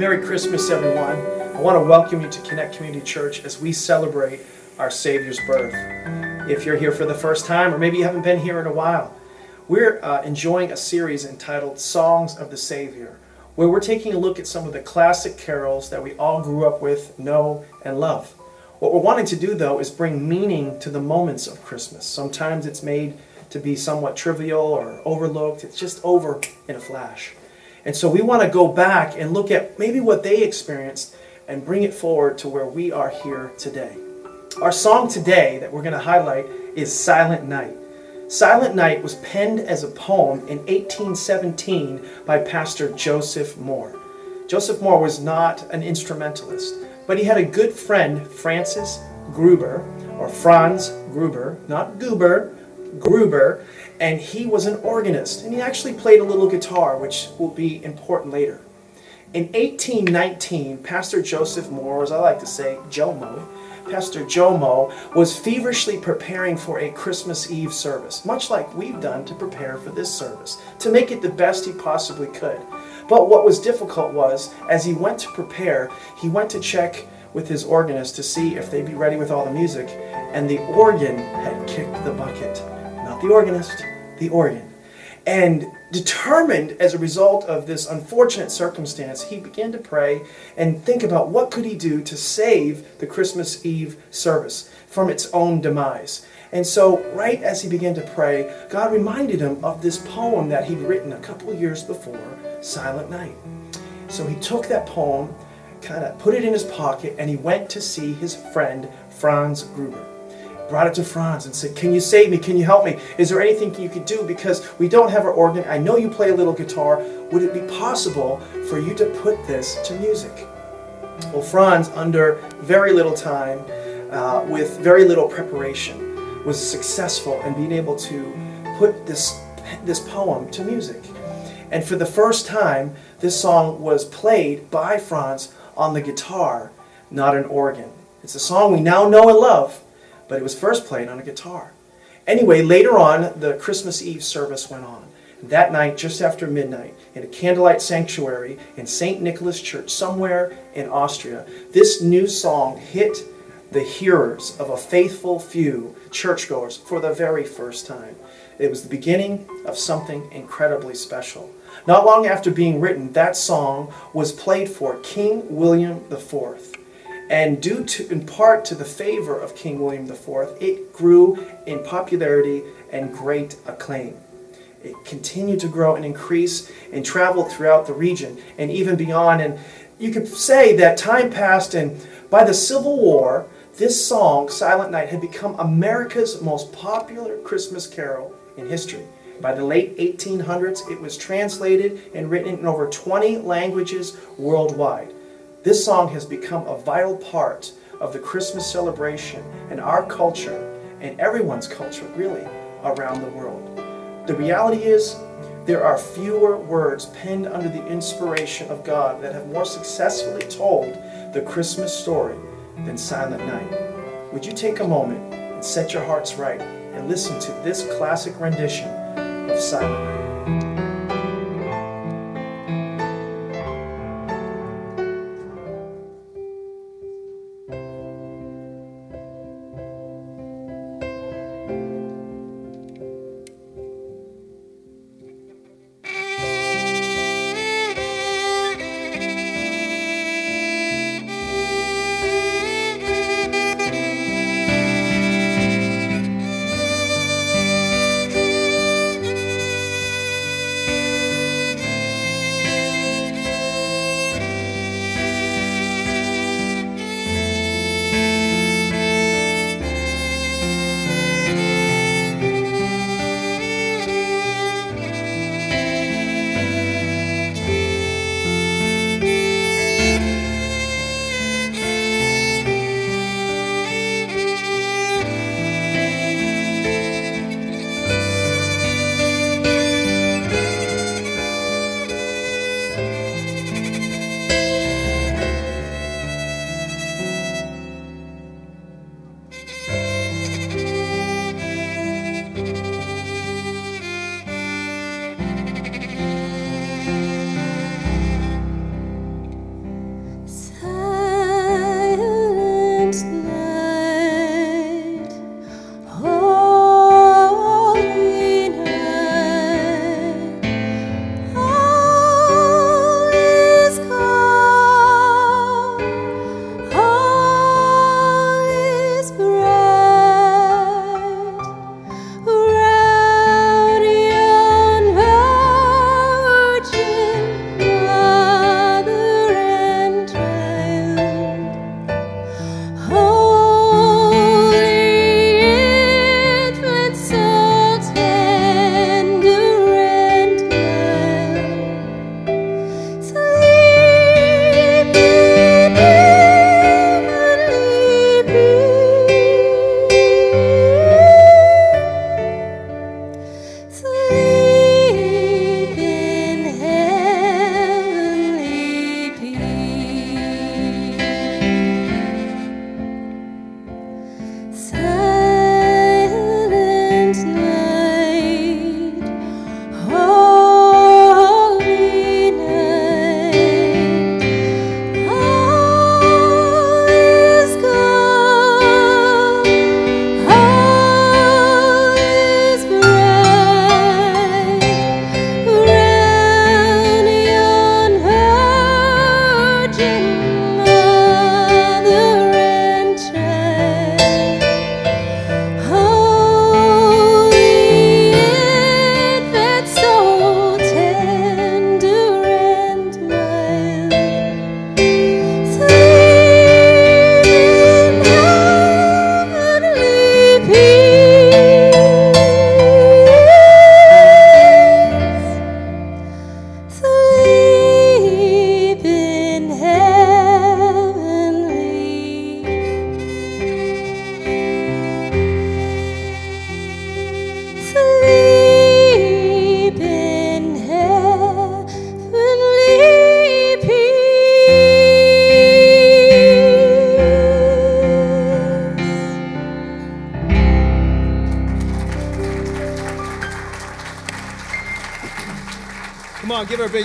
Merry Christmas, everyone. I want to welcome you to Connect Community Church as we celebrate our Savior's birth. If you're here for the first time, or maybe you haven't been here in a while, we're uh, enjoying a series entitled Songs of the Savior, where we're taking a look at some of the classic carols that we all grew up with, know, and love. What we're wanting to do, though, is bring meaning to the moments of Christmas. Sometimes it's made to be somewhat trivial or overlooked, it's just over in a flash. And so we want to go back and look at maybe what they experienced and bring it forward to where we are here today. Our song today that we're going to highlight is Silent Night. Silent Night was penned as a poem in 1817 by Pastor Joseph Mohr. Joseph Mohr was not an instrumentalist, but he had a good friend, Francis Gruber, or Franz Gruber, not Goober, Gruber, and he was an organist, and he actually played a little guitar, which will be important later. In 1819, Pastor Joseph Moore, as I like to say, Jomo, Pastor Jomo, was feverishly preparing for a Christmas Eve service, much like we've done to prepare for this service, to make it the best he possibly could. But what was difficult was, as he went to prepare, he went to check with his organist to see if they'd be ready with all the music, and the organ had kicked the bucket. The organist, the organ. And determined as a result of this unfortunate circumstance, he began to pray and think about what could he do to save the Christmas Eve service from its own demise. And so, right as he began to pray, God reminded him of this poem that he'd written a couple years before, Silent Night. So he took that poem, kind of put it in his pocket, and he went to see his friend Franz Gruber brought it to Franz and said, Can you save me? Can you help me? Is there anything you could do? Because we don't have our organ. I know you play a little guitar. Would it be possible for you to put this to music? Well, Franz, under very little time, uh, with very little preparation, was successful in being able to put this, this poem to music. And for the first time, this song was played by Franz on the guitar, not an organ. It's a song we now know and love, but it was first played on a guitar. Anyway, later on, the Christmas Eve service went on. That night, just after midnight, in a candlelight sanctuary in St. Nicholas Church, somewhere in Austria, this new song hit the hearers of a faithful few churchgoers for the very first time. It was the beginning of something incredibly special. Not long after being written, that song was played for King William IV. And due to, in part to the favor of King William IV, it grew in popularity and great acclaim. It continued to grow and increase and traveled throughout the region and even beyond. And you could say that time passed, and by the Civil War, this song, Silent Night, had become America's most popular Christmas carol in history. By the late 1800s, it was translated and written in over 20 languages worldwide. This song has become a vital part of the Christmas celebration in our culture and everyone's culture, really, around the world. The reality is, there are fewer words penned under the inspiration of God that have more successfully told the Christmas story than Silent Night. Would you take a moment and set your hearts right and listen to this classic rendition of Silent Night?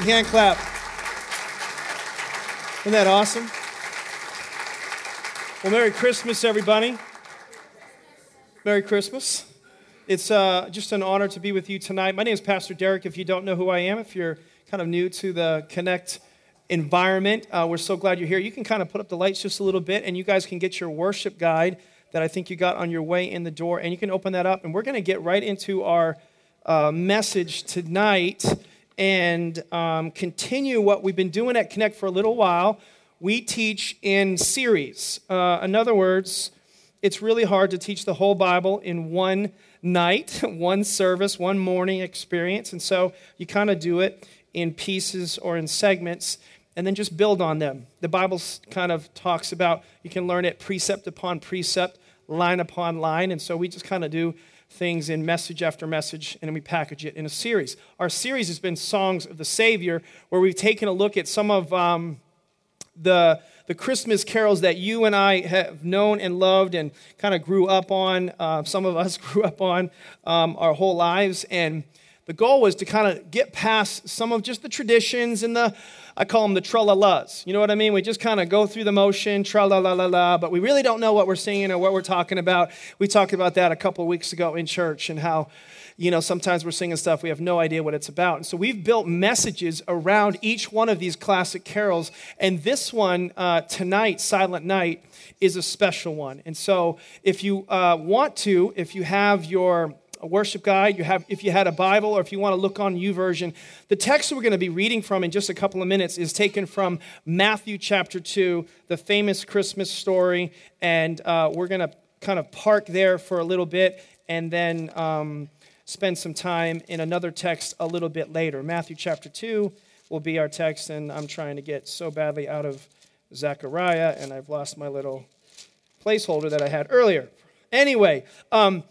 Hand clap. Isn't that awesome? Well, Merry Christmas, everybody. Merry Christmas. It's uh, just an honor to be with you tonight. My name is Pastor Deryck. If you don't know who I am, if you're kind of new to the Connect environment, uh, we're so glad you're here. You can kind of put up the lights just a little bit, and you guys can get your worship guide that I think you got on your way in the door, and you can open that up. And we're going to get right into our uh, message tonight and um, continue what we've been doing at Connect for a little while. We teach in series. Uh, in other words, it's really hard to teach the whole Bible in one night, one service, one morning experience. And so you kind of do it in pieces or in segments and then just build on them. The Bible kind of talks about you can learn it precept upon precept, line upon line. And so we just kind of do things in message after message and we package it in a series. Our series has been Songs of the Savior, where we've taken a look at some of um, the the Christmas carols that you and I have known and loved and kind of grew up on. Uh, some of us grew up on um, our whole lives. And the goal was to kind of get past some of just the traditions and the, I call them the tra-la-las. You know what I mean? We just kind of go through the motion, tra-la-la-la-la, but we really don't know what we're singing or what we're talking about. We talked about that a couple weeks ago in church and how you know, sometimes we're singing stuff we have no idea what it's about. And so we've built messages around each one of these classic carols. And this one uh, tonight, Silent Night, is a special one. And so if you uh, want to, if you have your worship guide, you have, if you had a Bible, or if you want to look on YouVersion, the text we're going to be reading from in just a couple of minutes is taken from Matthew chapter 2, the famous Christmas story. And uh, we're going to kind of park there for a little bit and then um, spend some time in another text a little bit later. Matthew chapter 2 will be our text, and I'm trying to get so badly out of Zechariah, and I've lost my little placeholder that I had earlier. Anyway, um,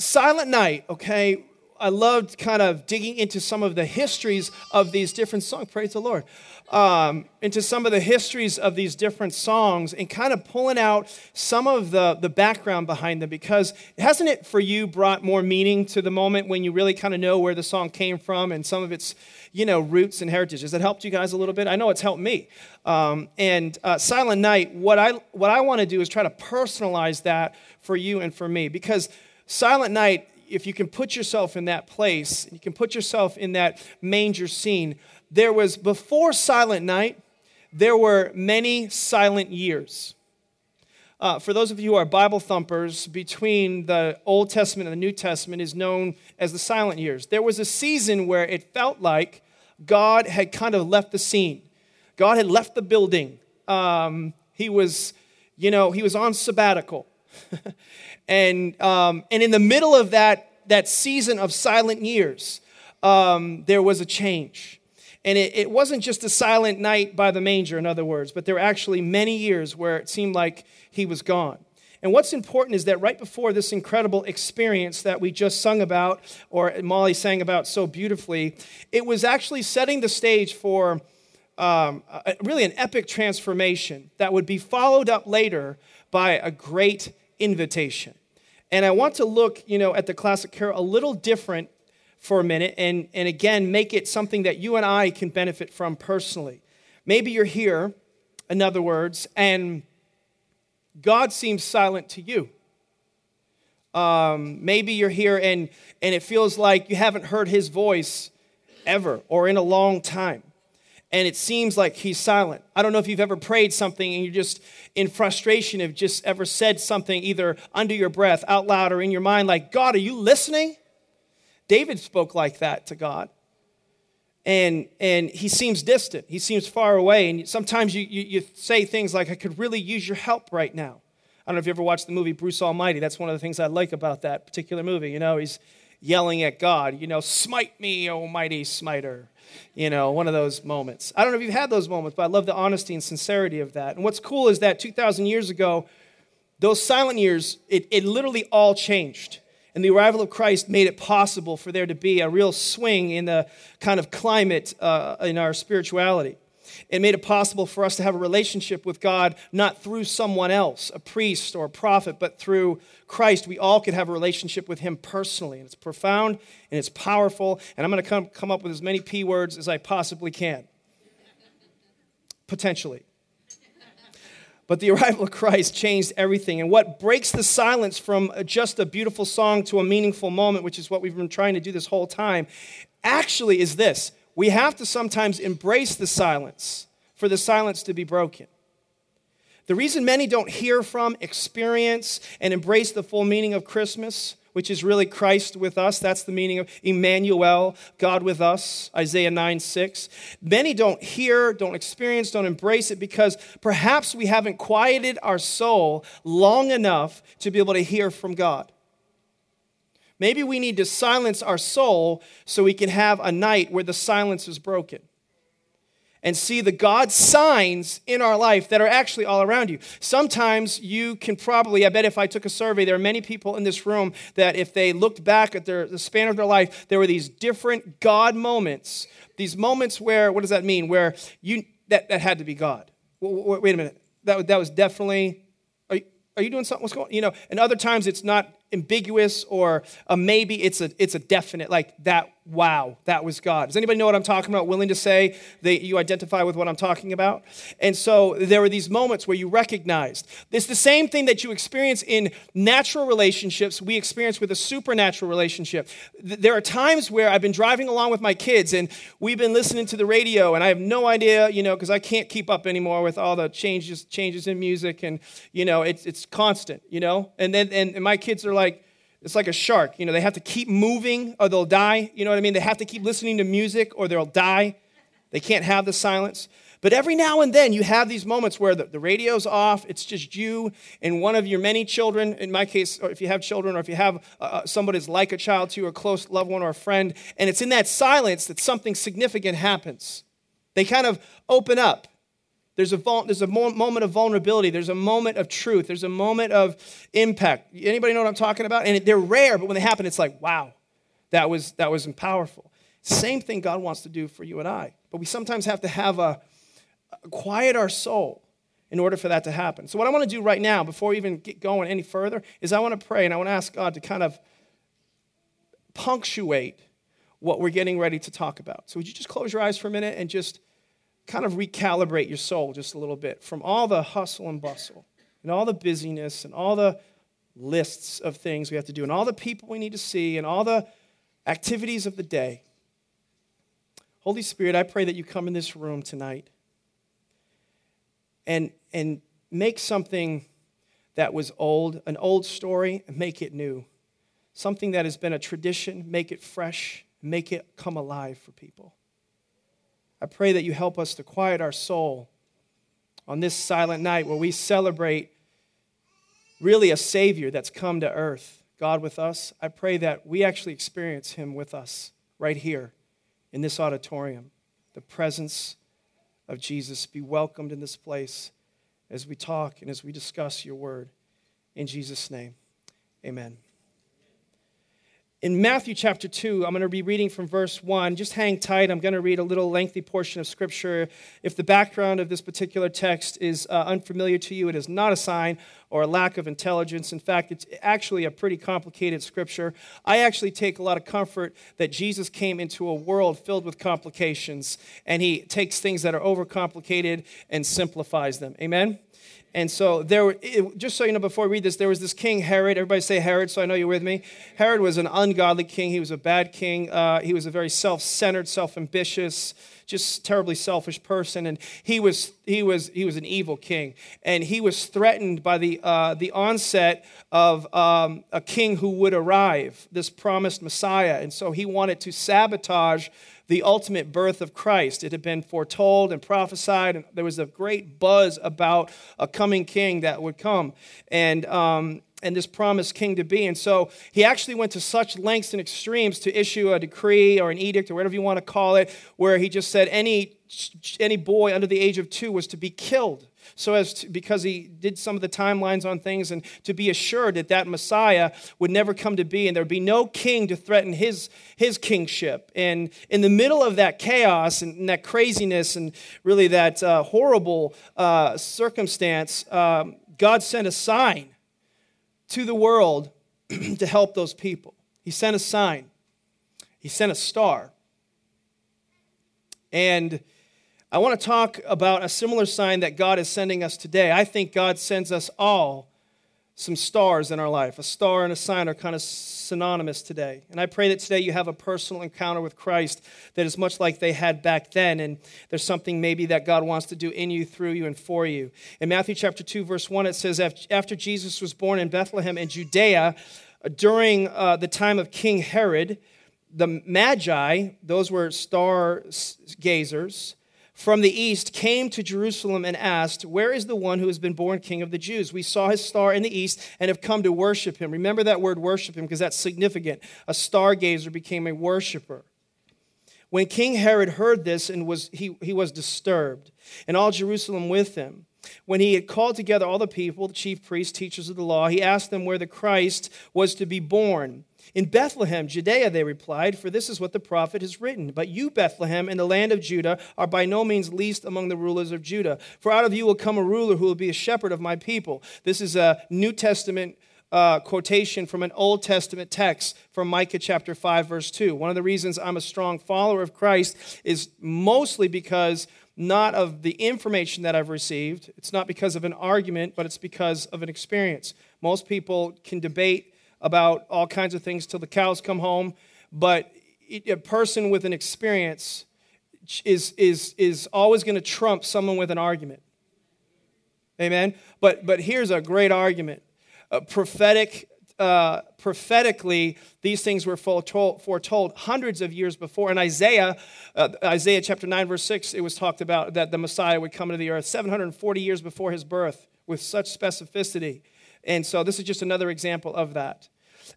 Silent Night, okay, I loved kind of digging into some of the histories of these different songs. Praise the Lord. Um, into some of the histories of these different songs and kind of pulling out some of the, the background behind them because hasn't it for you brought more meaning to the moment when you really kind of know where the song came from and some of its you know roots and heritage? Has that helped you guys a little bit? I know it's helped me. Um, and uh, silent night what i what i want to do is try to personalize that for you and for me because silent night if you can put yourself in that place you can put yourself in that manger scene there was, before Silent Night, there were many silent years. Uh, for those of you who are Bible thumpers, between the Old Testament and the New Testament is known as the silent years. There was a season where it felt like God had kind of left the scene. God had left the building. Um, he was, you know, he was on sabbatical. and, um, and in the middle of that, that season of silent years, um, there was a change. And it, it wasn't just a silent night by the manger, in other words, but there were actually many years where it seemed like he was gone. And what's important is that right before this incredible experience that we just sung about, or Molly sang about so beautifully, it was actually setting the stage for um, a, really an epic transformation that would be followed up later by a great invitation. And I want to look, you know, at the classic carol a little different for a minute and, and again make it something that you and I can benefit from personally. Maybe you're here, in other words, and God seems silent to you. Um, maybe you're here and, and it feels like you haven't heard his voice ever or in a long time. And it seems like he's silent. I don't know if you've ever prayed something and you're just, in frustration, have just ever said something either under your breath, out loud, or in your mind, like, God, are you listening? David spoke like that to God. And, and he seems distant. He seems far away. And sometimes you, you, you say things like, I could really use your help right now. I don't know if you ever watched the movie Bruce Almighty. That's one of the things I like about that particular movie. You know, he's yelling at God, you know, smite me, almighty smiter. You know, one of those moments. I don't know if you've had those moments, but I love the honesty and sincerity of that. And what's cool is that 2,000 years ago, those silent years, it, it literally all changed. And the arrival of Christ made it possible for there to be a real swing in the kind of climate uh, in our spirituality. And made it possible for us to have a relationship with God not through someone else, a priest or a prophet, but through Christ. We all could have a relationship with Him personally. And it's profound and it's powerful. And I'm going to come, come up with as many P words as I possibly can. Potentially. But the arrival of Christ changed everything. And what breaks the silence from just a beautiful song to a meaningful moment, which is what we've been trying to do this whole time, actually is this we have to sometimes embrace the silence for the silence to be broken. The reason many don't hear from, experience, and embrace the full meaning of Christmas, which is really Christ with us, that's the meaning of Emmanuel, God with us, Isaiah 9 6. Many don't hear, don't experience, don't embrace it because perhaps we haven't quieted our soul long enough to be able to hear from God. Maybe we need to silence our soul so we can have a night where the silence is broken and see the God signs in our life that are actually all around you. Sometimes you can probably, I bet if I took a survey, there are many people in this room that if they looked back at their, the span of their life, there were these different God moments, these moments where, what does that mean? Where you, that, that had to be God. Wait a minute. That, that was definitely, are you, are you doing something? What's going on? You know, and other times it's not ambiguous or a maybe it's a it's a definite like that wow that was god. Does anybody know what i'm talking about? Willing to say that you identify with what i'm talking about? And so there were these moments where you recognized. It's the same thing that you experience in natural relationships we experience with a supernatural relationship. There are times where i've been driving along with my kids and we've been listening to the radio and i have no idea you know because i can't keep up anymore with all the changes changes in music and you know it's, it's constant you know? And then and, and my kids are like, it's like a shark. You know, they have to keep moving or they'll die. You know what I mean? They have to keep listening to music or they'll die. They can't have the silence. But every now and then you have these moments where the, the radio's off, it's just you and one of your many children. In my case, if you have children or if you have uh, uh somebody that's like a child to you, a close loved one or a friend, and it's in that silence that something significant happens. They kind of open up there's a, there's a moment of vulnerability. There's a moment of truth. There's a moment of impact. Anybody know what I'm talking about? And they're rare, but when they happen, it's like, wow, that was, that was powerful. Same thing God wants to do for you and I. But we sometimes have to have a, a quiet our soul in order for that to happen. So, what I want to do right now, before we even get going any further, is I want to pray and I want to ask God to kind of punctuate what we're getting ready to talk about. So, would you just close your eyes for a minute and just kind of recalibrate your soul just a little bit from all the hustle and bustle and all the busyness and all the lists of things we have to do and all the people we need to see and all the activities of the day. Holy Spirit, I pray that you come in this room tonight and, and make something that was old, an old story, and make it new. Something that has been a tradition, make it fresh, make it come alive for people. I pray that you help us to quiet our soul on this silent night where we celebrate really a Savior that's come to earth, God with us. I pray that we actually experience Him with us right here in this auditorium. The presence of Jesus be welcomed in this place as we talk and as we discuss your word. In Jesus' name, amen in Matthew chapter 2, I'm going to be reading from verse 1. Just hang tight. I'm going to read a little lengthy portion of scripture. If the background of this particular text is uh, unfamiliar to you, it is not a sign or a lack of intelligence. In fact, it's actually a pretty complicated scripture. I actually take a lot of comfort that Jesus came into a world filled with complications, and he takes things that are overcomplicated and simplifies them. Amen? And so there, just so you know, before I read this, there was this king Herod. Everybody say Herod, so I know you're with me. Herod was an ungodly king. He was a bad king. Uh, he was a very self-centered, self-ambitious, just terribly selfish person. And he was he was he was an evil king. And he was threatened by the uh, the onset of um, a king who would arrive, this promised Messiah. And so he wanted to sabotage the ultimate birth of Christ. It had been foretold and prophesied, and there was a great buzz about a coming king that would come. And, um, and this promised king to be. And so he actually went to such lengths and extremes to issue a decree or an edict or whatever you want to call it, where he just said any any boy under the age of two was to be killed so as to, because he did some of the timelines on things and to be assured that that messiah would never come to be and there would be no king to threaten his, his kingship. And in the middle of that chaos and, that craziness and really that uh, horrible uh, circumstance um, god sent a sign to the world to help those people. He sent a sign. He sent a star. And I want to talk about a similar sign that God is sending us today. I think God sends us all some stars in our life. A star and a sign are kind of synonymous today. And I pray that today you have a personal encounter with Christ that is much like they had back then. And there's something maybe that God wants to do in you, through you, and for you. In Matthew chapter 2, verse 1, it says, After Jesus was born in Bethlehem in Judea, during uh, the time of King Herod, the Magi, those were star gazers, from the east came to Jerusalem and asked, Where is the one who has been born king of the Jews? We saw his star in the east and have come to worship him. Remember that word worship him because that's significant. A stargazer became a worshiper. When King Herod heard this and was he, he was disturbed, and all Jerusalem with him. When he had called together all the people, the chief priests, teachers of the law, he asked them where the Christ was to be born. In Bethlehem, Judea, they replied, for this is what the prophet has written. But you, Bethlehem, in the land of Judah, are by no means least among the rulers of Judah. For out of you will come a ruler who will be a shepherd of my people. This is a New Testament uh, quotation from an Old Testament text from Micah chapter 5, verse 2. One of the reasons I'm a strong follower of Christ is mostly because not of the information that I've received. It's not because of an argument, but it's because of an experience. Most people can debate about all kinds of things till the cows come home. But a person with an experience is, is, is always going to trump someone with an argument. Amen? But, but here's a great argument. A prophetic, uh, prophetically, these things were foretold, foretold, hundreds of years before. In Isaiah, uh, Isaiah chapter 9, verse 6, it was talked about that the Messiah would come into the earth 740 years before his birth with such specificity. And so this is just another example of that.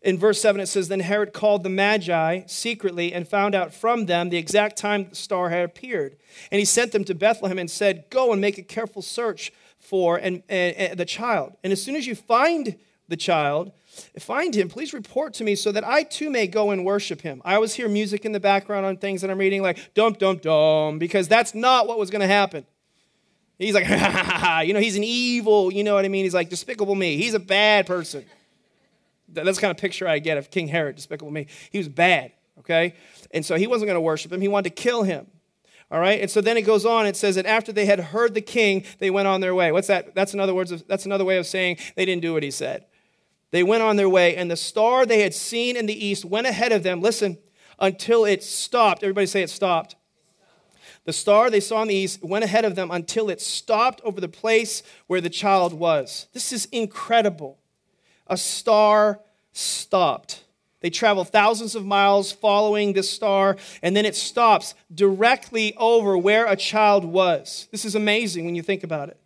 In verse 7, it says, Then Herod called the Magi secretly and found out from them the exact time the star had appeared. And he sent them to Bethlehem and said, Go and make a careful search for and, and, and the child. And as soon as you find the child, find him, please report to me so that I too may go and worship him. I always hear music in the background on things that I'm reading, like dum dum dum, because that's not what was going to happen. He's like, you know, he's an evil, you know what I mean? He's like, despicable me. He's a bad person. That's kind of picture I get of King Herod, despicable me. He was bad, okay? And so he wasn't going to worship him, he wanted to kill him. All right, and so then it goes on. It says that after they had heard the king, they went on their way. What's that? That's another words. Of, that's another way of saying they didn't do what he said. They went on their way, and the star they had seen in the east went ahead of them. Listen, until it stopped. Everybody say it stopped. The star they saw in the east went ahead of them until it stopped over the place where the child was. This is incredible. A star stopped. They travel thousands of miles following this star, and then it stops directly over where a child was. This is amazing when you think about it.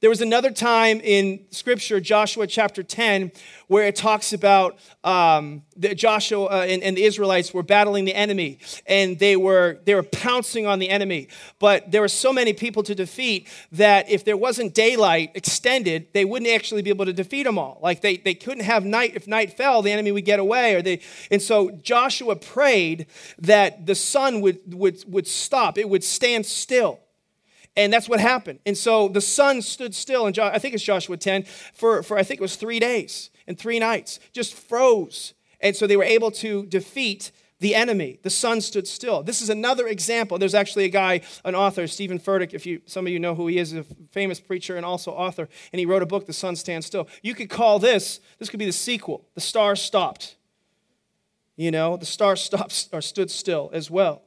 There was another time in Scripture, Joshua chapter 10, where it talks about um, that Joshua uh, and, and, the Israelites were battling the enemy, and they were, they were pouncing on the enemy. But there were so many people to defeat that if there wasn't daylight extended, they wouldn't actually be able to defeat them all. Like they, they couldn't have night. If night fell, the enemy would get away. Or they, and so Joshua prayed that the sun would, would, would stop, it would stand still. And that's what happened. And so the sun stood still, and I think it's Joshua 10, for, for I think it was three days and three nights, just froze. And so they were able to defeat the enemy. The sun stood still. This is another example. There's actually a guy, an author, Steven Furtick, if you some of you know who he is, a famous preacher and also author, and he wrote a book, The Sun Stands Still. You could call this, this could be the sequel. The star stopped. You know, the star stopped or stood still as well.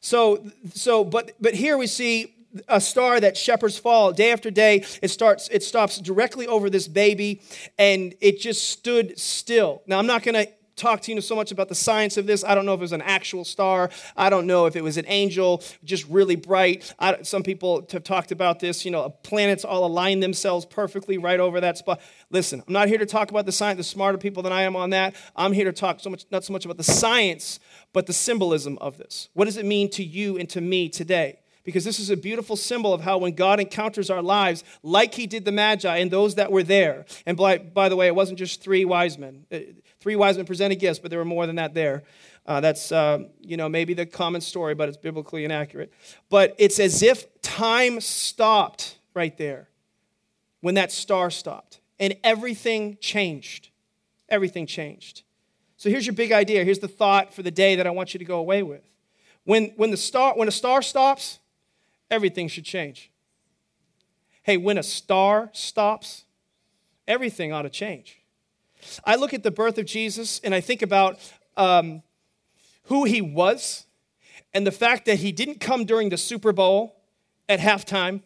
So, so, but but here we see a star that shepherds fall day after day. It starts it stops directly over this baby and it just stood still. Now i'm not going to talk to you so much about the science of this. I don't know if it was an actual star. I don't know if it was an angel just really bright. I, some people have talked about this you know planets all align themselves perfectly right over that spot. Listen i'm not here to talk about the science the smarter people than i am on that. I'm here to talk so much not so much about the science but the symbolism of this. What does it mean to you and to me today because this is a beautiful symbol of how when God encounters our lives, like he did the Magi and those that were there. And by, by the way, it wasn't just three wise men. Uh, three wise men presented gifts, but there were more than that there. Uh, that's, uh, you know, maybe the common story, but it's biblically inaccurate. But it's as if time stopped right there when that star stopped and everything changed. Everything changed. So here's your big idea. Here's the thought for the day that I want you to go away with. When, when, the star, when a star stops, everything should change. Hey, when a star stops, everything ought to change. I look at the birth of Jesus and I think about um, who he was and the fact that he didn't come during the Super Bowl at halftime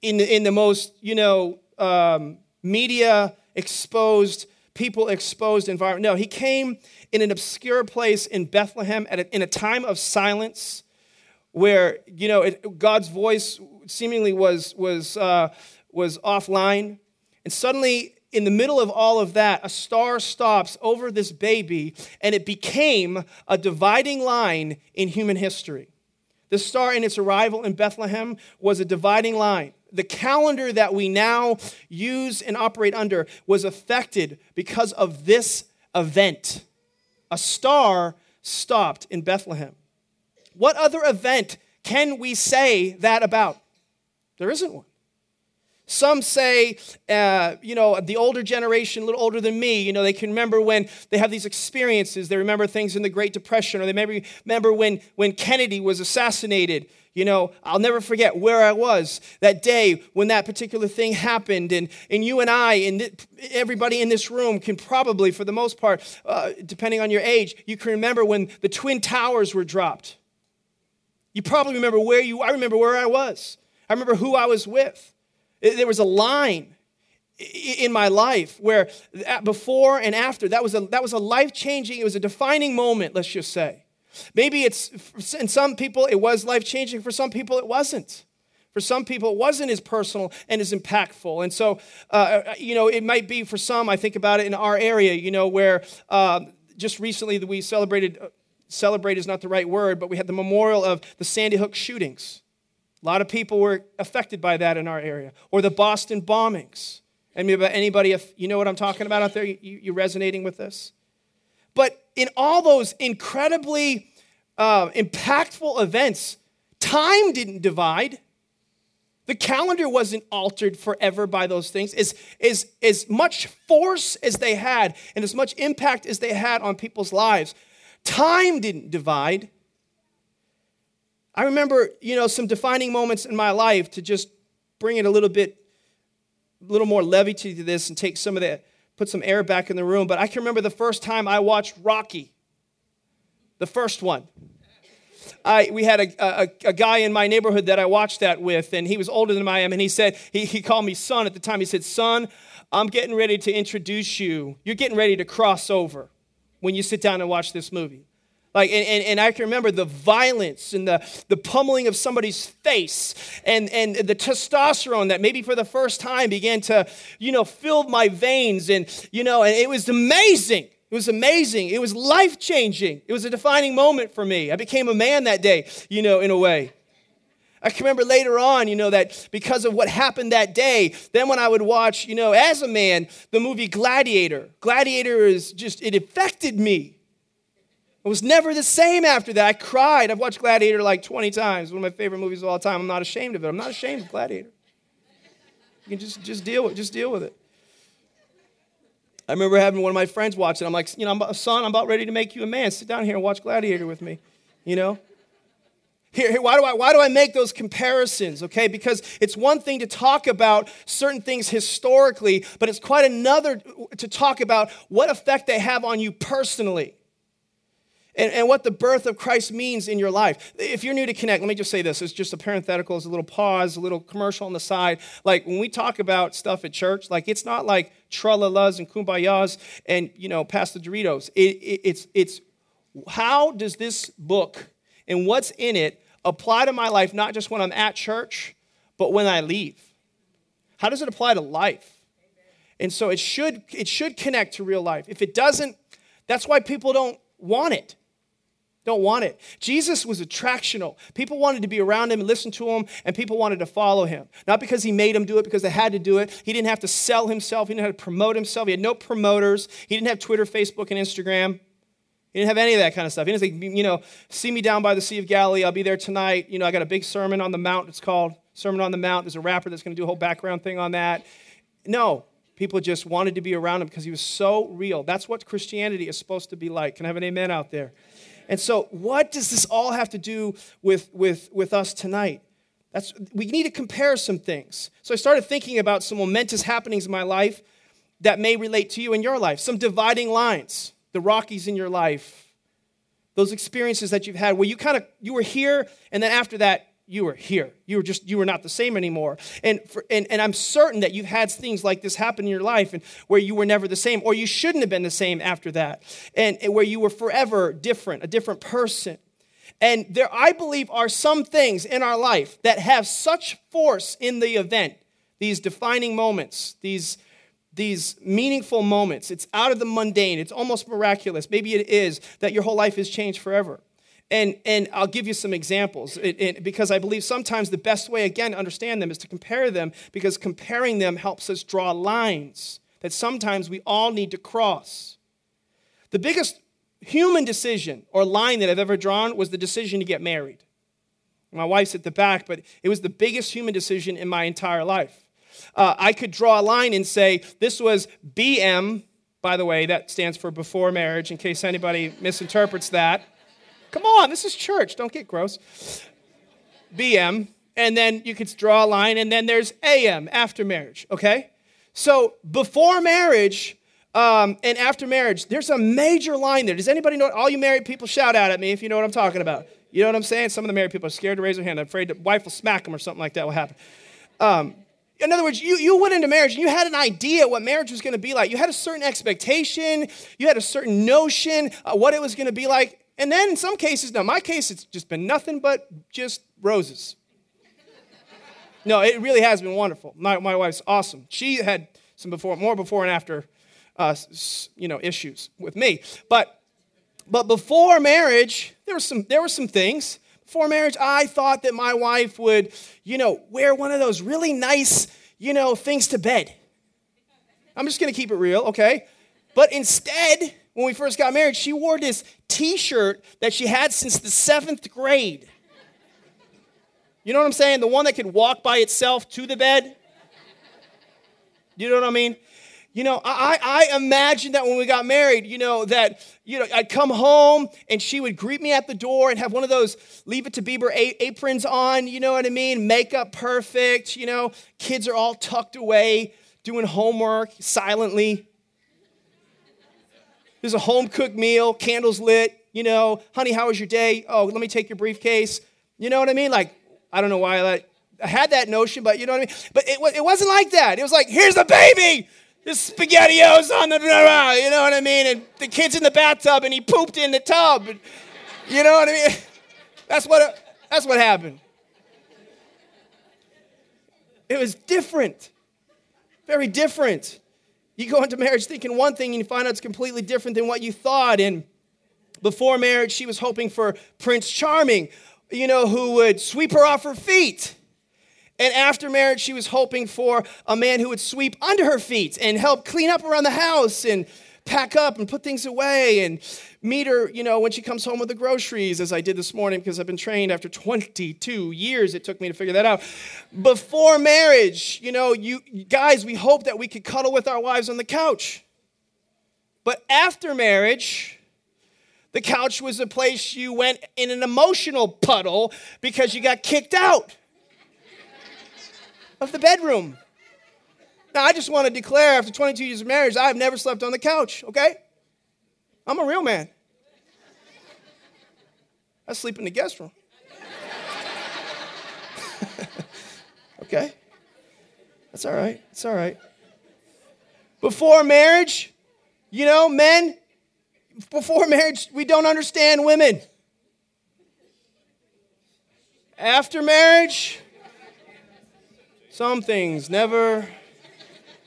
in the, in the most, you know, um, media exposed, people exposed environment. No, he came in an obscure place in Bethlehem at a, in a time of silence where, you know, it, God's voice seemingly was, was, uh, was offline. And suddenly in the middle of all of that, a star stops over this baby, and it became a dividing line in human history. The star in its arrival in Bethlehem was a dividing line. The calendar that we now use and operate under was affected because of this event. A star stopped in Bethlehem. What other event can we say that about? There isn't one. Some say, uh, you know, the older generation, a little older than me, you know, they can remember when they have these experiences. They remember things in the Great Depression, or they maybe remember when, when Kennedy was assassinated. You know, I'll never forget where I was that day when that particular thing happened. And, and you and I, and everybody in this room can probably, for the most part, uh, depending on your age, you can remember when the Twin Towers were dropped. You probably remember where you, I remember where I was. I remember who I was with. There was a line in my life where before and after, that was a, that was a life changing, it was a defining moment, let's just say. Maybe it's, in some people, it was life changing. For some people, it wasn't. For some people, it wasn't as personal and as impactful. And so, uh, uh, you know, it might be for some, I think about it in our area, you know, where uh, just recently we celebrated, uh, celebrate is not the right word, but we had the memorial of the Sandy Hook shootings. A lot of people were affected by that in our area. Or the Boston bombings. Anybody, if you know what I'm talking about out there, you, you resonating with this? But in all those incredibly uh, impactful events, time didn't divide. The calendar wasn't altered forever by those things. As, as, as much force as they had and as much impact as they had on people's lives, time didn't divide. I remember, you know, some defining moments in my life to just bring it a little bit, a little more levity to this and take some of that, put some air back in the room. But I can remember the first time I watched Rocky, the first one. I, we had a, a, a, guy in my neighborhood that I watched that with, and he was older than I am, and he said, he, he called me son at the time. He said, Son, I'm getting ready to introduce you. You're getting ready to cross over when you sit down and watch this movie. Like, and, and, and, I can remember the violence and the, the pummeling of somebody's face and, and the testosterone that maybe for the first time began to, you know, fill my veins. And, you know, and it was amazing. It was amazing. It was life changing. It was a defining moment for me. I became a man that day, you know, in a way. I can remember later on, you know, that because of what happened that day, then when I would watch, you know, as a man, the movie Gladiator, Gladiator is just, it affected me. It was never the same after that. I cried. I've watched Gladiator like 20 times. One of my favorite movies of all time. I'm not ashamed of it. I'm not ashamed of Gladiator. You can just, just deal with just deal with it. I remember having one of my friends watch it. I'm like, you know, I'm son, I'm about ready to make you a man. Sit down here and watch Gladiator with me. You know? Here, here, why, do I, why do I make those comparisons? Okay, because it's one thing to talk about certain things historically, but it's quite another to talk about what effect they have on you personally and, and what the birth of Christ means in your life. If you're new to Connect, let me just say this. It's just a parenthetical, it's a little pause, a little commercial on the side. Like when we talk about stuff at church, like it's not like tralalas and kumbayas and, you know, pass the Doritos. It, it, it's, it's how does this book and what's in it apply to my life, not just when I'm at church, but when I leave? How does it apply to life? And so it should, it should connect to real life. If it doesn't, that's why people don't want it Don't want it. Jesus was attractional. People wanted to be around him and listen to him, and people wanted to follow him. Not because he made them do it, because they had to do it. He didn't have to sell himself, he didn't have to promote himself. He had no promoters. He didn't have Twitter, Facebook, and Instagram. He didn't have any of that kind of stuff. He didn't say, you know, see me down by the Sea of Galilee. I'll be there tonight. You know, I got a big sermon on the Mount. It's called Sermon on the Mount. There's a rapper that's going to do a whole background thing on that. No, people just wanted to be around him because he was so real. That's what Christianity is supposed to be like. Can I have an amen out there? And so, what does this all have to do with, with, with us tonight? That's, we need to compare some things. So I started thinking about some momentous happenings in my life that may relate to you in your life, some dividing lines, the Rockies in your life, those experiences that you've had where you kind of you were here and then after that you were here. You were just, you were not the same anymore. And, for, and, and I'm certain that you've had things like this happen in your life and where you were never the same, or you shouldn't have been the same after that, and, and where you were forever different, a different person. And there, I believe, are some things in our life that have such force in the event, these defining moments, these, these meaningful moments. It's out of the mundane, it's almost miraculous. Maybe it is that your whole life has changed forever. And, and I'll give you some examples it, it, because I believe sometimes the best way, again, to understand them is to compare them because comparing them helps us draw lines that sometimes we all need to cross. The biggest human decision or line that I've ever drawn was the decision to get married. My wife's at the back, but it was the biggest human decision in my entire life. Uh, I could draw a line and say, this was BM, by the way, that stands for before marriage, in case anybody misinterprets that. Come on, this is church. Don't get gross. BM, and then you could draw a line, and then there's AM, after marriage, okay? So before marriage um, and after marriage, there's a major line there. Does anybody know? All you married people shout out at me if you know what I'm talking about. You know what I'm saying? Some of the married people are scared to raise their hand. I'm afraid the wife will smack them or something like that will happen. Um, in other words, you, you went into marriage and you had an idea what marriage was going to be like. You had a certain expectation, you had a certain notion of what it was going to be like. And then in some cases, now my case, it's just been nothing but just roses. No, it really has been wonderful. My, my wife's awesome. She had some before, more before and after, uh, you know, issues with me. But, but before marriage, there were some, there were some things. Before marriage, I thought that my wife would, you know, wear one of those really nice, you know, things to bed. I'm just going to keep it real, okay? But instead, when we first got married, she wore this t shirt that she had since the seventh grade. You know what I'm saying? The one that could walk by itself to the bed. You know what I mean? You know, I, I imagined that when we got married, you know, that, you know, I'd come home and she would greet me at the door and have one of those leave it to Beaver aprons on, you know what I mean? Makeup perfect, you know, kids are all tucked away, doing homework silently. There's a home cooked meal, candles lit, you know, honey, how was your day? Oh, let me take your briefcase. You know what I mean? Like, I don't know why I, I had that notion, but you know what I mean? But it, it wasn't like that. It was like, here's the baby. This spaghettios on the, you know what I mean? And the kid's in the bathtub and he pooped in the tub. You know what I mean? That's what, that's what happened. It was different, very different. You go into marriage thinking one thing and you find out it's completely different than what you thought. And before marriage, she was hoping for Prince Charming, you know, who would sweep her off her feet. And after marriage, she was hoping for a man who would sweep under her feet and help clean up around the house and pack up and put things away and meet her, you know, when she comes home with the groceries, as I did this morning because I've been trained after 22 years. It took me to figure that out. Before marriage, you know, you guys, we hope that we could cuddle with our wives on the couch. But after marriage, the couch was a place you went in an emotional puddle because you got kicked out of the bedroom. Now, I just want to declare after 22 years of marriage, I have never slept on the couch, okay? I'm a real man. I sleep in the guest room. okay? That's all right. It's all right. Before marriage, you know, men, before marriage, we don't understand women. After marriage, some things never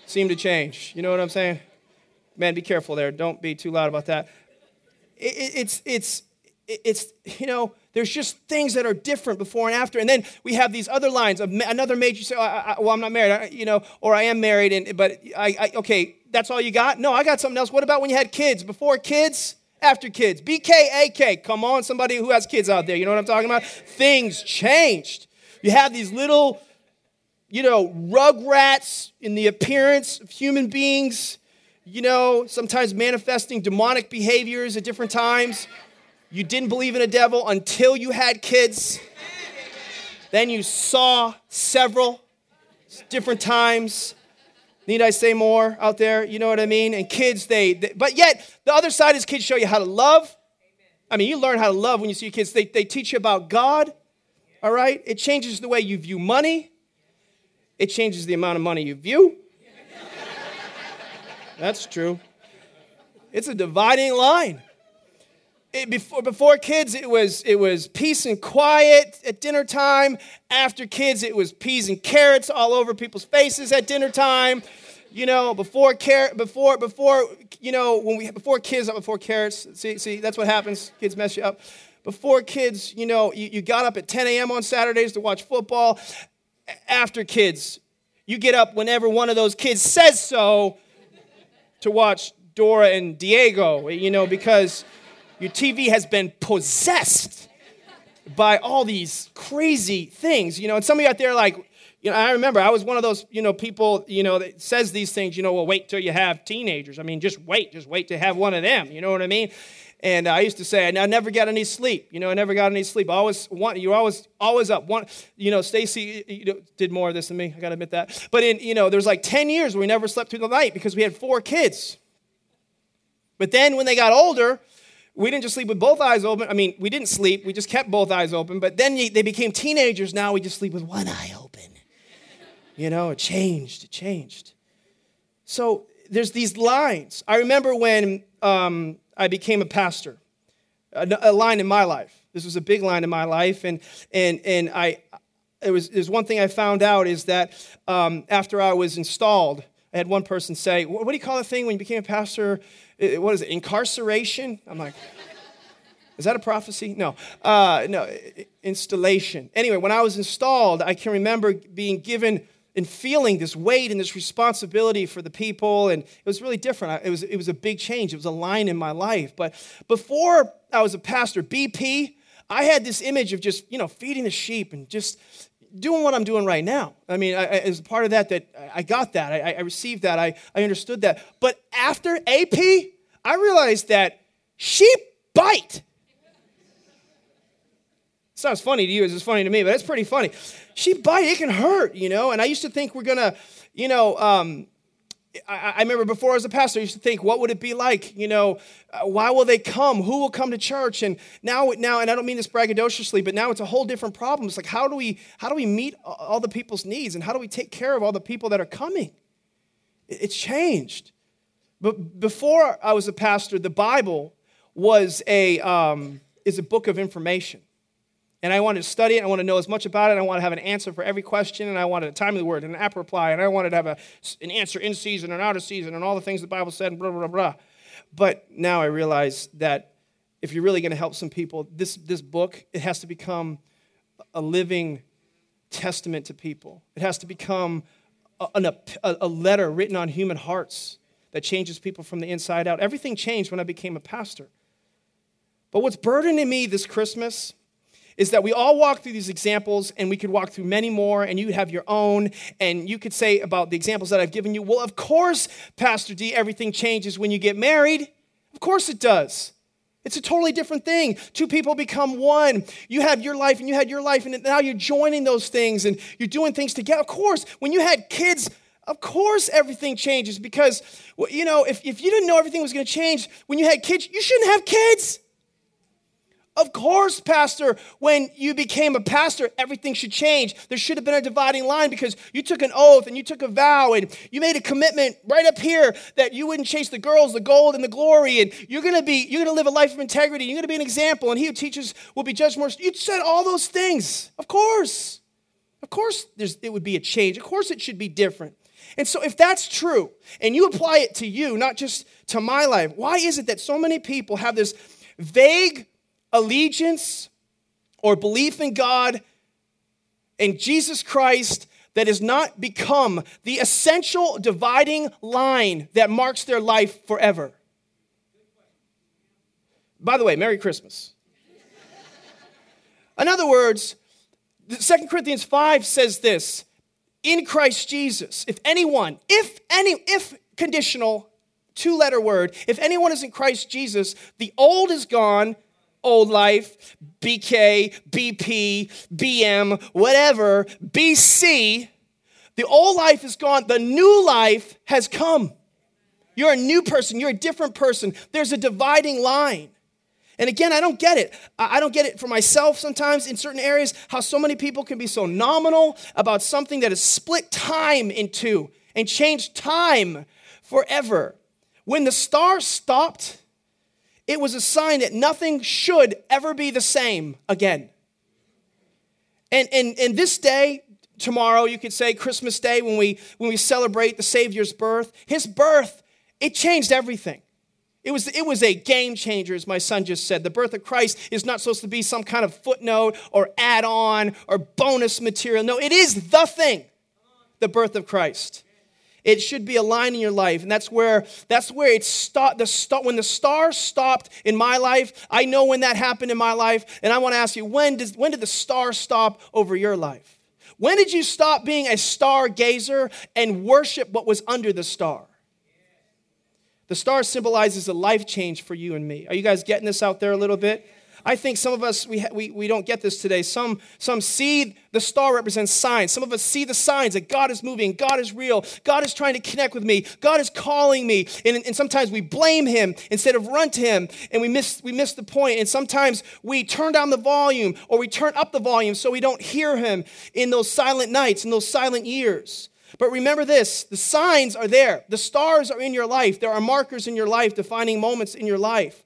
seem to change. You know what I'm saying? Man, be careful there. Don't be too loud about that. It, it's, it's, it's, you know, there's just things that are different before and after. And then we have these other lines of another major, say, oh, well, I'm not married, I, you know, or I am married, and, but I, I, okay, that's all you got? No, I got something else. What about when you had kids? Before kids? After kids? BKAK. Come on, somebody who has kids out there. You know what I'm talking about? Things changed. You have these little, you know, rugrats in the appearance of human beings, you know, sometimes manifesting demonic behaviors at different times. You didn't believe in a devil until you had kids. Then you saw several different times. Need I say more out there? You know what I mean? And kids, they, they, but yet the other side is kids show you how to love. I mean, you learn how to love when you see your kids. They, they teach you about God, all right? It changes the way you view money, it changes the amount of money you view. That's true. It's a dividing line it, before, before kids, it was, it was peace and quiet at dinner time. After kids, it was peas and carrots all over people's faces at dinner time. You know, before car- before before you know when we before kids, before carrots. See, see, that's what happens. Kids mess you up. Before kids, you know, you, you got up at 10 a.m. on Saturdays to watch football. After kids, you get up whenever one of those kids says so to watch Dora and Diego. You know, because your TV has been possessed by all these crazy things, you know. And some of you out there, like, you know, I remember I was one of those, you know, people, you know, that says these things, you know, well, wait till you have teenagers. I mean, just wait, just wait to have one of them. You know what I mean? And I used to say, I never got any sleep. You know, I never got any sleep. I always want, you're always, always up. One, you know, Stacy you know, did more of this than me. I got to admit that. But in, you know, there's like 10 years where we never slept through the night because we had four kids. But then when they got older, we didn't just sleep with both eyes open. I mean, we didn't sleep, we just kept both eyes open. But then they became teenagers. Now we just sleep with one eye open. You know, it changed, it changed. So there's these lines. I remember when um, I became a pastor, a, line in my life. This was a big line in my life. And, and, and I, it was, there's one thing I found out is that um, after I was installed, I had one person say, What do you call the thing when you became a pastor? what is it, incarceration? I'm like, is that a prophecy? No. Uh, no, installation. Anyway, when I was installed, I can remember being given and feeling this weight and this responsibility for the people, and it was really different. It was, it was a big change. It was a line in my life. But before I was a pastor, BP, I had this image of just, you know, feeding the sheep and just doing what I'm doing right now. I mean, I, as part of that, that I got that, I, I received that, I, I understood that. But after AP, I realized that sheep bite. It sounds funny to you, as it's funny to me, but it's pretty funny. She bite, it can hurt, you know. And I used to think we're gonna, you know, um, I, I, remember before I was a pastor, I used to think, what would it be like? You know, uh, why will they come? Who will come to church? And now, now, and I don't mean this braggadociously, but now it's a whole different problem. It's like, how do we, how do we meet all the people's needs, and how do we take care of all the people that are coming? It's changed. But before I was a pastor, the Bible was a um, is a book of information and I wanted to study it. I want to know as much about it. I want to have an answer for every question, and I wanted a timely word and an apt reply, and I wanted to have a, an answer in season and out of season, and all the things the Bible said, and blah, blah, blah. But now I realize that if you're really going to help some people, this, this book, it has to become a living testament to people. It has to become a, a, a letter written on human hearts that changes people from the inside out. Everything changed when I became a pastor. But what's burdening me this Christmas is that we all walk through these examples and we could walk through many more and you have your own and you could say about the examples that I've given you, well, of course, Pastor D, everything changes when you get married. Of course it does. It's a totally different thing. Two people become one. You have your life and you had your life, and now you're joining those things and you're doing things together. Of course, when you had kids, of course everything changes because, you know, if, if you didn't know everything was going to change when you had kids, you shouldn't have kids. Of course, Pastor, when you became a pastor, everything should change. There should have been a dividing line because you took an oath and you took a vow and you made a commitment right up here that you wouldn't chase the girls, the gold, and the glory. And you're gonna be, you're gonna live a life of integrity. You're gonna be an example, and he who teaches will be judged more. You said all those things. Of course. Of course, there's, it would be a change. Of course, it should be different. And so, if that's true, and you apply it to you, not just to my life, why is it that so many people have this vague allegiance or belief in God and Jesus Christ that has not become the essential dividing line that marks their life forever. By the way, Merry Christmas. In other words, 2 Corinthians 5 says this in Christ Jesus, if anyone, if any, if conditional, two letter word, if anyone is in Christ Jesus, the old is gone, old life, BK, BP, BM, whatever, BC, the old life is gone, the new life has come. You're a new person, you're a different person. There's a dividing line. And again, I don't get it. I don't get it for myself sometimes in certain areas, how so many people can be so nominal about something that has split time in two and changed time forever. When the stars stopped, it was a sign that nothing should ever be the same again. And, and, and this day, tomorrow, you could say Christmas Day, when we, when we celebrate the Savior's birth, his birth, it changed everything. It was, it was a game changer, as my son just said. The birth of Christ is not supposed to be some kind of footnote or add on or bonus material. No, it is the thing, the birth of Christ. It should be a line in your life, and that's where that's where it stopped. The star, when the star stopped in my life, I know when that happened in my life, and I want to ask you when does when did the star stop over your life? When did you stop being a stargazer and worship what was under the star? The star symbolizes a life change for you and me. Are you guys getting this out there a little bit? I think some of us, we, we, we don't get this today. Some, some see the star represents signs. Some of us see the signs that God is moving, God is real, God is trying to connect with me, God is calling me. And, and sometimes we blame Him instead of run to Him, and we miss, we miss the point. And sometimes we turn down the volume or we turn up the volume so we don't hear Him in those silent nights, in those silent years. But remember this the signs are there. The stars are in your life. There are markers in your life, defining moments in your life.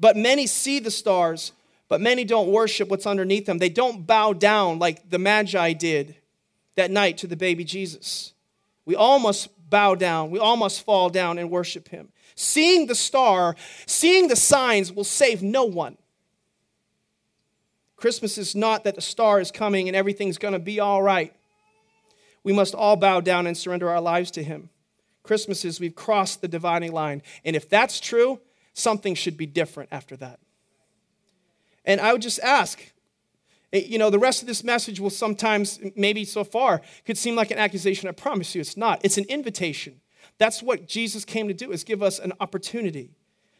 But many see the stars, but many don't worship what's underneath them. They don't bow down like the Magi did that night to the baby Jesus. We all must bow down. We all must fall down and worship him. Seeing the star, seeing the signs will save no one. Christmas is not that the star is coming and everything's going to be all right we must all bow down and surrender our lives to Him. Christmas is we've crossed the dividing line. And if that's true, something should be different after that. And I would just ask, eh, you know, the rest of this message will sometimes, maybe so far, could seem like an accusation. I promise you it's not. It's an invitation. That's what Jesus came to do, is give us an opportunity.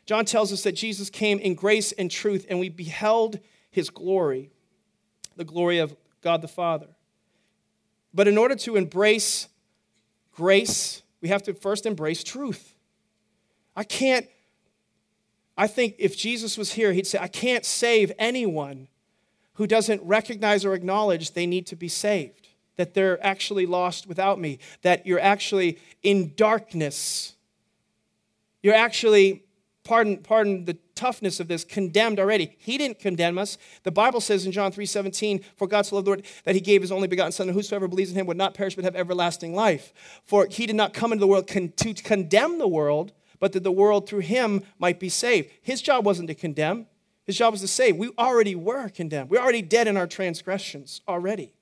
John tells us that Jesus came in grace and truth, and we beheld his glory, the glory of God the Father. But in order to embrace grace, we have to first embrace truth. I can't, I think if Jesus was here, he'd say, I can't save anyone who doesn't recognize or acknowledge they need to be saved, that they're actually lost without me, that you're actually in darkness. You're actually pardon, pardon the toughness of this, condemned already. He didn't condemn us. The Bible says in John 3 17, For God so loved the world that he gave his only begotten Son, and whosoever believes in him would not perish but have everlasting life. For he did not come into the world con- to condemn the world, but that the world through him might be saved. His job wasn't to condemn, his job was to save. We already were condemned, we we're already dead in our transgressions already.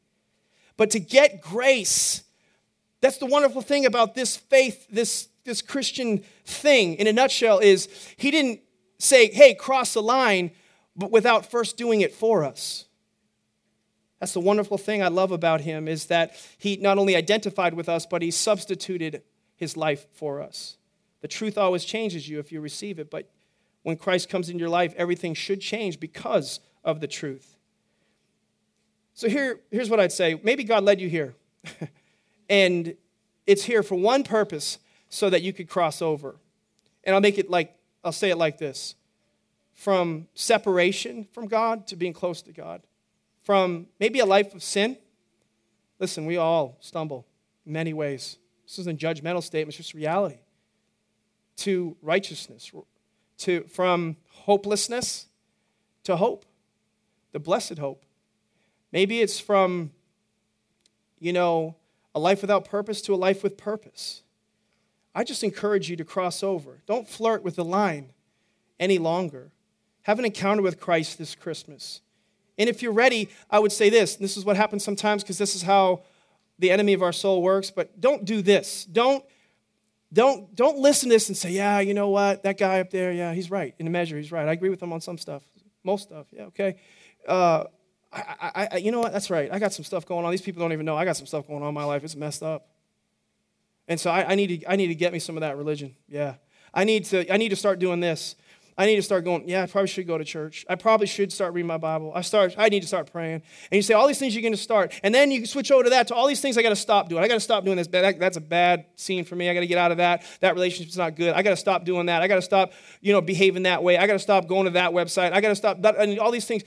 But to get grace, that's the wonderful thing about this faith, this this Christian thing in a nutshell is he didn't say, hey, cross the line, but without first doing it for us. That's the wonderful thing I love about him is that he not only identified with us, but he substituted his life for us. The truth always changes you if you receive it, but when Christ comes in your life, everything should change because of the truth. So here, here's what I'd say. Maybe God led you here. and it's here for one purpose so that you could cross over. And I'll make it like, I'll say it like this from separation from God to being close to God, from maybe a life of sin. Listen, we all stumble in many ways. This isn't a judgmental statement, it's just reality. To righteousness, to, from hopelessness to hope, the blessed hope. Maybe it's from, you know, a life without purpose to a life with purpose. I just encourage you to cross over. Don't flirt with the line any longer. Have an encounter with Christ this Christmas. And if you're ready, I would say this. This is what happens sometimes because this is how the enemy of our soul works, but don't do this. Don't don't don't listen to this and say, "Yeah, you know what? That guy up there, yeah, he's right. In a measure, he's right. I agree with him on some stuff. Most stuff. Yeah, okay. Uh, I, I, you know what? That's right. I got some stuff going on. These people don't even know I got some stuff going on in my life. It's messed up. And so I, I, need to, I need to get me some of that religion. Yeah. I need to, I need to start doing this. I need to start going, yeah, I probably should go to church. I probably should start reading my Bible. I start, I need to start praying. And you say all these things you're going to start. And then you switch over to that to all these things I got to stop doing. I got to stop doing this. That's a bad scene for me. I got to get out of that. That relationship's not good. I got to stop doing that. I got to stop, you know, behaving that way. I got to stop going to that website. I got to stop that, and all these things.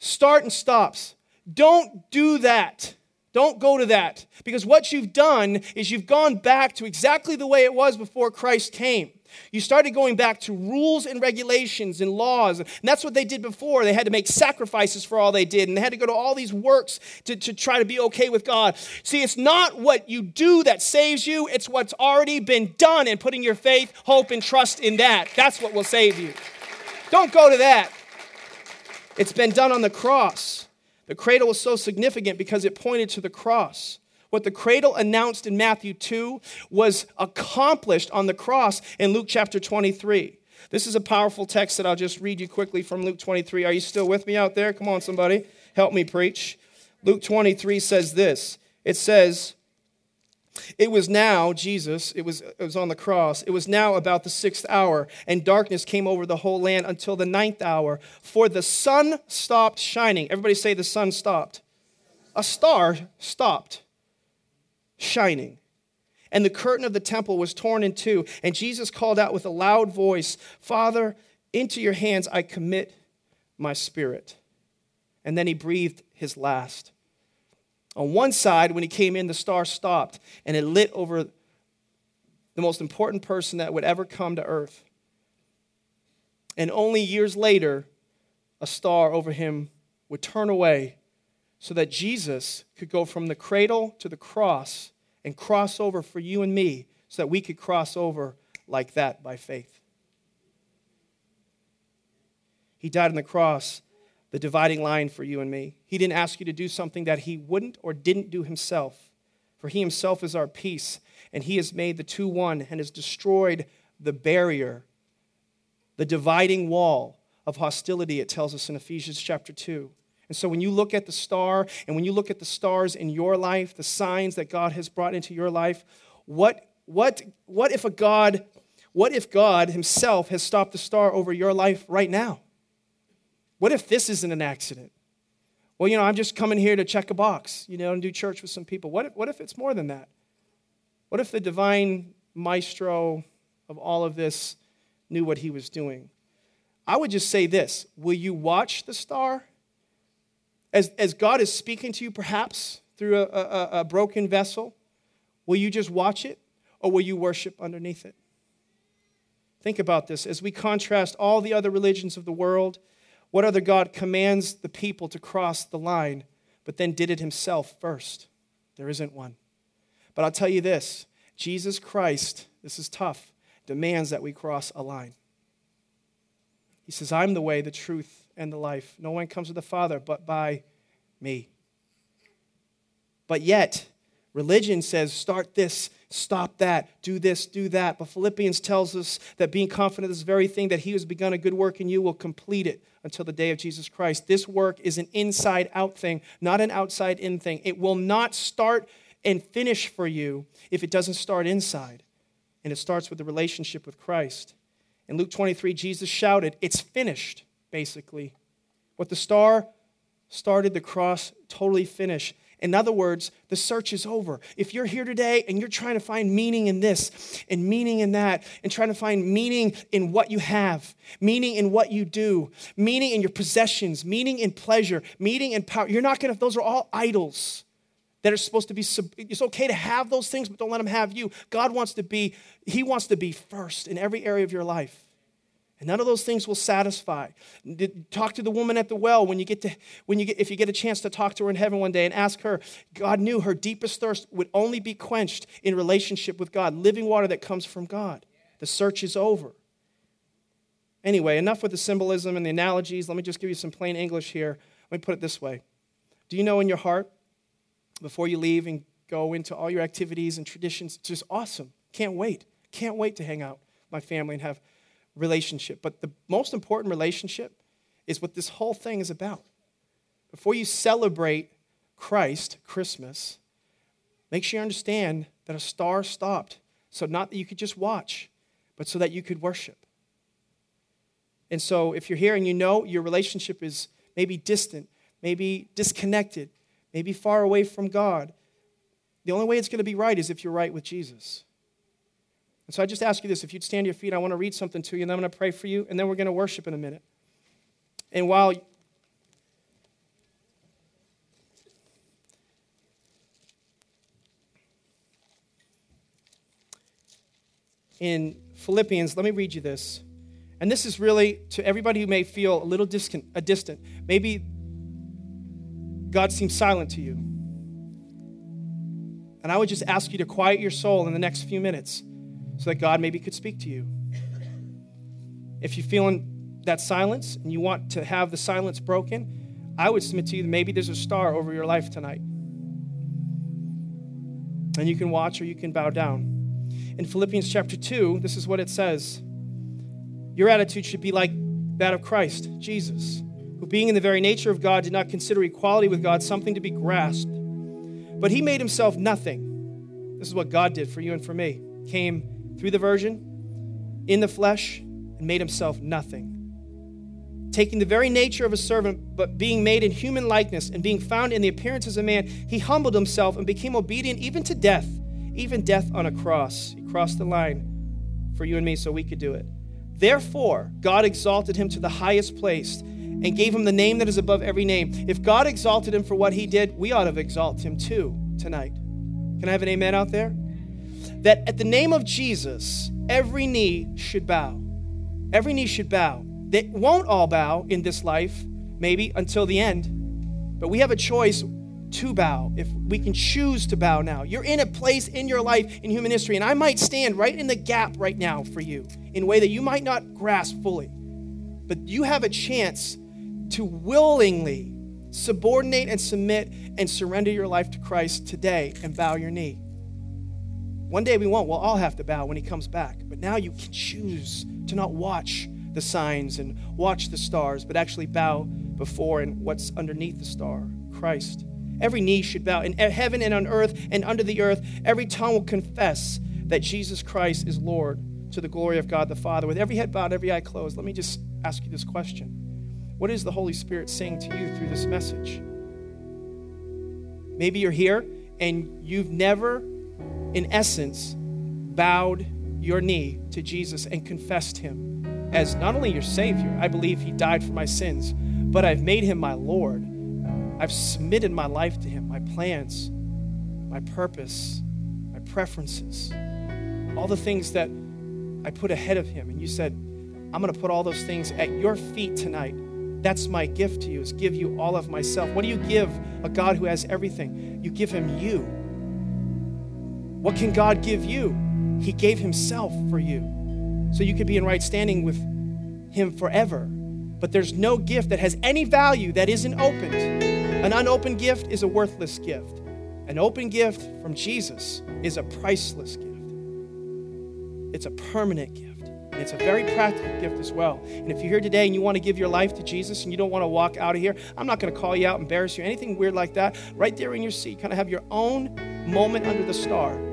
Start and stops. Don't do that. Don't go to that. Because what you've done is you've gone back to exactly the way it was before Christ came. You started going back to rules and regulations and laws. And that's what they did before. They had to make sacrifices for all they did, and they had to go to all these works to, to try to be okay with God. See, it's not what you do that saves you, it's what's already been done, and putting your faith, hope, and trust in that. That's what will save you. Don't go to that. It's been done on the cross. The cradle was so significant because it pointed to the cross. What the cradle announced in Matthew 2 was accomplished on the cross in Luke chapter 23. This is a powerful text that I'll just read you quickly from Luke 23. Are you still with me out there? Come on, somebody. Help me preach. Luke 23 says this it says, it was now, Jesus, it was, it was on the cross, it was now about the sixth hour, and darkness came over the whole land until the ninth hour, for the sun stopped shining. Everybody say the sun stopped. A star stopped shining. And the curtain of the temple was torn in two, and Jesus called out with a loud voice, Father, into your hands I commit my spirit. And then he breathed his last. On one side, when he came in, the star stopped and it lit over the most important person that would ever come to earth. And only years later, a star over him would turn away so that Jesus could go from the cradle to the cross and cross over for you and me so that we could cross over like that by faith. He died on the cross the dividing line for you and me. He didn't ask you to do something that he wouldn't or didn't do himself. For he himself is our peace, and he has made the two one and has destroyed the barrier, the dividing wall of hostility, it tells us in Ephesians chapter 2. And so when you look at the star and when you look at the stars in your life, the signs that God has brought into your life, what, what, what if a God, what if God himself has stopped the star over your life right now? What if this isn't an accident? Well, you know, I'm just coming here to check a box, you know, and do church with some people. What if, what if it's more than that? What if the divine maestro of all of this knew what he was doing? I would just say this Will you watch the star? As, as God is speaking to you, perhaps through a, a, a broken vessel, will you just watch it or will you worship underneath it? Think about this as we contrast all the other religions of the world what other God commands the people to cross the line, but then did it himself first? There isn't one. But I'll tell you this Jesus Christ, this is tough, demands that we cross a line. He says, I'm the way, the truth, and the life. No one comes to the Father but by me. But yet, religion says, start this, stop that, do this, do that. But Philippians tells us that being confident of this very thing, that he who has begun a good work in you will complete it until the day of Jesus Christ. This work is an inside out thing, not an outside in thing. It will not start and finish for you if it doesn't start inside. And it starts with the relationship with Christ. In Luke 23, Jesus shouted, It's finished, basically. What the star started, the cross totally finished. In other words, the search is over. If you're here today and you're trying to find meaning in this and meaning in that, and trying to find meaning in what you have, meaning in what you do, meaning in your possessions, meaning in pleasure, meaning in power, you're not gonna, those are all idols that are supposed to be, it's okay to have those things, but don't let them have you. God wants to be, He wants to be first in every area of your life. And none of those things will satisfy. Talk to the woman at the well when you get to when you get if you get a chance to talk to her in heaven one day and ask her. God knew her deepest thirst would only be quenched in relationship with God, living water that comes from God. The search is over. Anyway, enough with the symbolism and the analogies. Let me just give you some plain English here. Let me put it this way Do you know in your heart, before you leave and go into all your activities and traditions, it's just awesome. Can't wait. Can't wait to hang out with my family and have relationship. But the most important relationship is what this whole thing is about. Before you celebrate Christ, Christmas, make sure you understand that a star stopped. So, not that you could just watch, but so that you could worship. And so, if you're here and you know your relationship is maybe distant, maybe disconnected, maybe far away from God, the only way it's going to be right is if you're right with Jesus. And so I just ask you this if you'd stand to your feet, I want to read something to you, and then I'm going to pray for you, and then we're going to worship in a minute. And while in Philippians, let me read you this. And this is really to everybody who may feel a little a distant. Maybe God seems silent to you. And I would just ask you to quiet your soul in the next few minutes so that God maybe could speak to you. If you're feeling that silence and you want to have the silence broken, I would submit to you that maybe there's a star over your life tonight. And you can watch or you can bow down. In Philippians chapter 2, this is what it says Your attitude should be like that of Christ, Jesus, who, being in the very nature of God, did not consider equality with God something to be grasped, but he made himself nothing. This is what God did for you and for me. Came through the virgin, in the flesh, and made himself nothing taking the very nature of a servant, but being made in human likeness and being found in the appearance as a man, he humbled himself and became obedient even to death, even death on a cross. He crossed the line for you and me so we could do it. Therefore, God exalted him to the highest place and gave him the name that is above every name. If God exalted him for what he did, we ought to exalt him too tonight. Can I have an amen out there? That at the name of Jesus, every knee should bow. Every knee should bow. They won't all bow in this life, maybe until the end, but we have a choice to bow if we can choose to bow now. You're in a place in your life in human history, and I might stand right in the gap right now for you in a way that you might not grasp fully. But you have a chance to willingly subordinate and submit and surrender your life to Christ today and bow your knee. One day we won't. We'll all have to bow when he comes back. But now you can choose to not watch the signs and watch the stars, but actually bow before and what's underneath the star Christ. Every knee should bow in heaven and on earth and under the earth. Every tongue will confess that Jesus Christ is Lord to the glory of God the Father. With every head bowed, every eye closed, let me just ask you this question What is the Holy Spirit saying to you through this message? Maybe you're here and you've never in essence, bowed your knee to Jesus and confessed him as not only your Savior, I believe he died for my sins, but I've made him my Lord. I've submitted my life to him, my plans, my purpose, my preferences, all the things that I put ahead of him. And you said, I'm going to put all those things at your feet tonight. That's my gift to you, is give you all of myself. What do you give a God who has everything? You give him you. What can God give you? He gave Himself for you so you could be in right standing with Him forever. But there's no gift that has any value that isn't opened. An unopened gift is a worthless gift. An open gift from Jesus is a priceless gift. It's a permanent gift. And it's a very practical gift as well. And if you're here today and you want to give your life to Jesus and you don't want to walk out of here, I'm not going to call you out, embarrass you, anything weird like that. Right there in your seat, kind of have your own moment under the star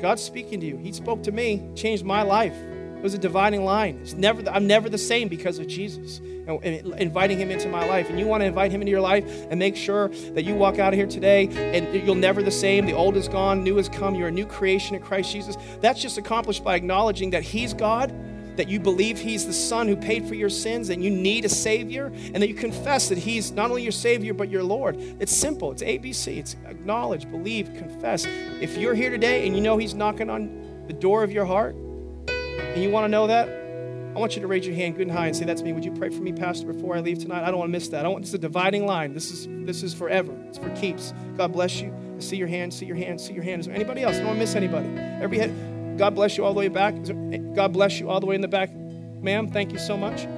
God's speaking to you. He spoke to me, changed my life. It was a dividing line. It's never, I'm never the same because of Jesus and inviting Him into my life. And you want to invite Him into your life and make sure that you walk out of here today and you'll never the same. The old is gone, new has come. You're a new creation in Christ Jesus. That's just accomplished by acknowledging that He's God that you believe He's the Son who paid for your sins, and you need a Savior, and that you confess that He's not only your Savior, but your Lord. It's simple. It's ABC. It's acknowledge, believe, confess. If you're here today and you know He's knocking on the door of your heart, and you want to know that, I want you to raise your hand good and high and say, That's me. Would you pray for me, Pastor, before I leave tonight? I don't want to miss that. I want this is a dividing line. This is this is forever. It's for keeps. God bless you. I see your hand, see your hand, see your hand. Is there anybody else? I don't want to miss anybody. Every head. God bless you all the way back. Eh, God bless you all the way in the back. Ma'am, thank you so much.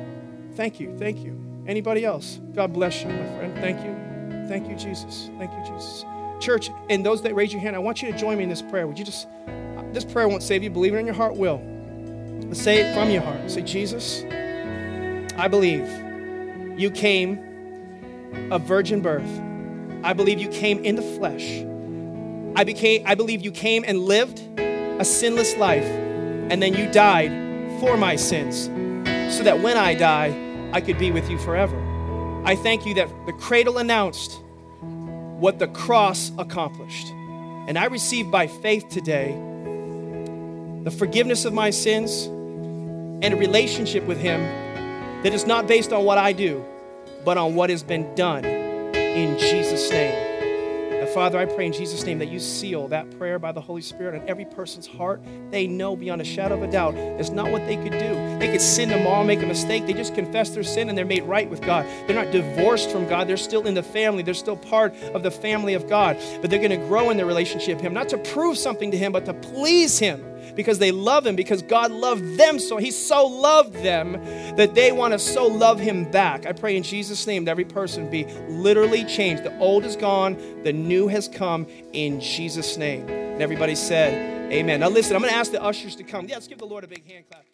Thank you, thank you. Anybody else? God bless you, my friend. Thank you. Thank you, Jesus. Thank you, Jesus. Church, and those that raise your hand, I want you to join me in this prayer. Would you just, uh, this prayer won't save you, believe it in your heart will. Say it from your heart. Say, Jesus, I believe you came of virgin birth. I believe you came in the flesh. I, became, I believe you came and lived a sinless life, and then you died for my sins, so that when I die, I could be with you forever. I thank you that the cradle announced what the cross accomplished. And I receive by faith today the forgiveness of my sins and a relationship with Him that is not based on what I do, but on what has been done in Jesus' name. Father, I pray in Jesus' name that you seal that prayer by the Holy Spirit on every person's heart. They know beyond a shadow of a doubt it's not what they could do. They could sin tomorrow, make a mistake. They just confess their sin and they're made right with God. They're not divorced from God. They're still in the family. They're still part of the family of God. But they're going to grow in their relationship with Him, not to prove something to Him, but to please Him because they love him, because God loved them so. He so loved them that they want to so love him back. I pray in Jesus' name that every person be literally changed. The old is gone, the new has come in Jesus' name. And everybody said, Amen. Now listen, I'm going to ask the ushers to come. Yeah, let's give the Lord a big hand clap.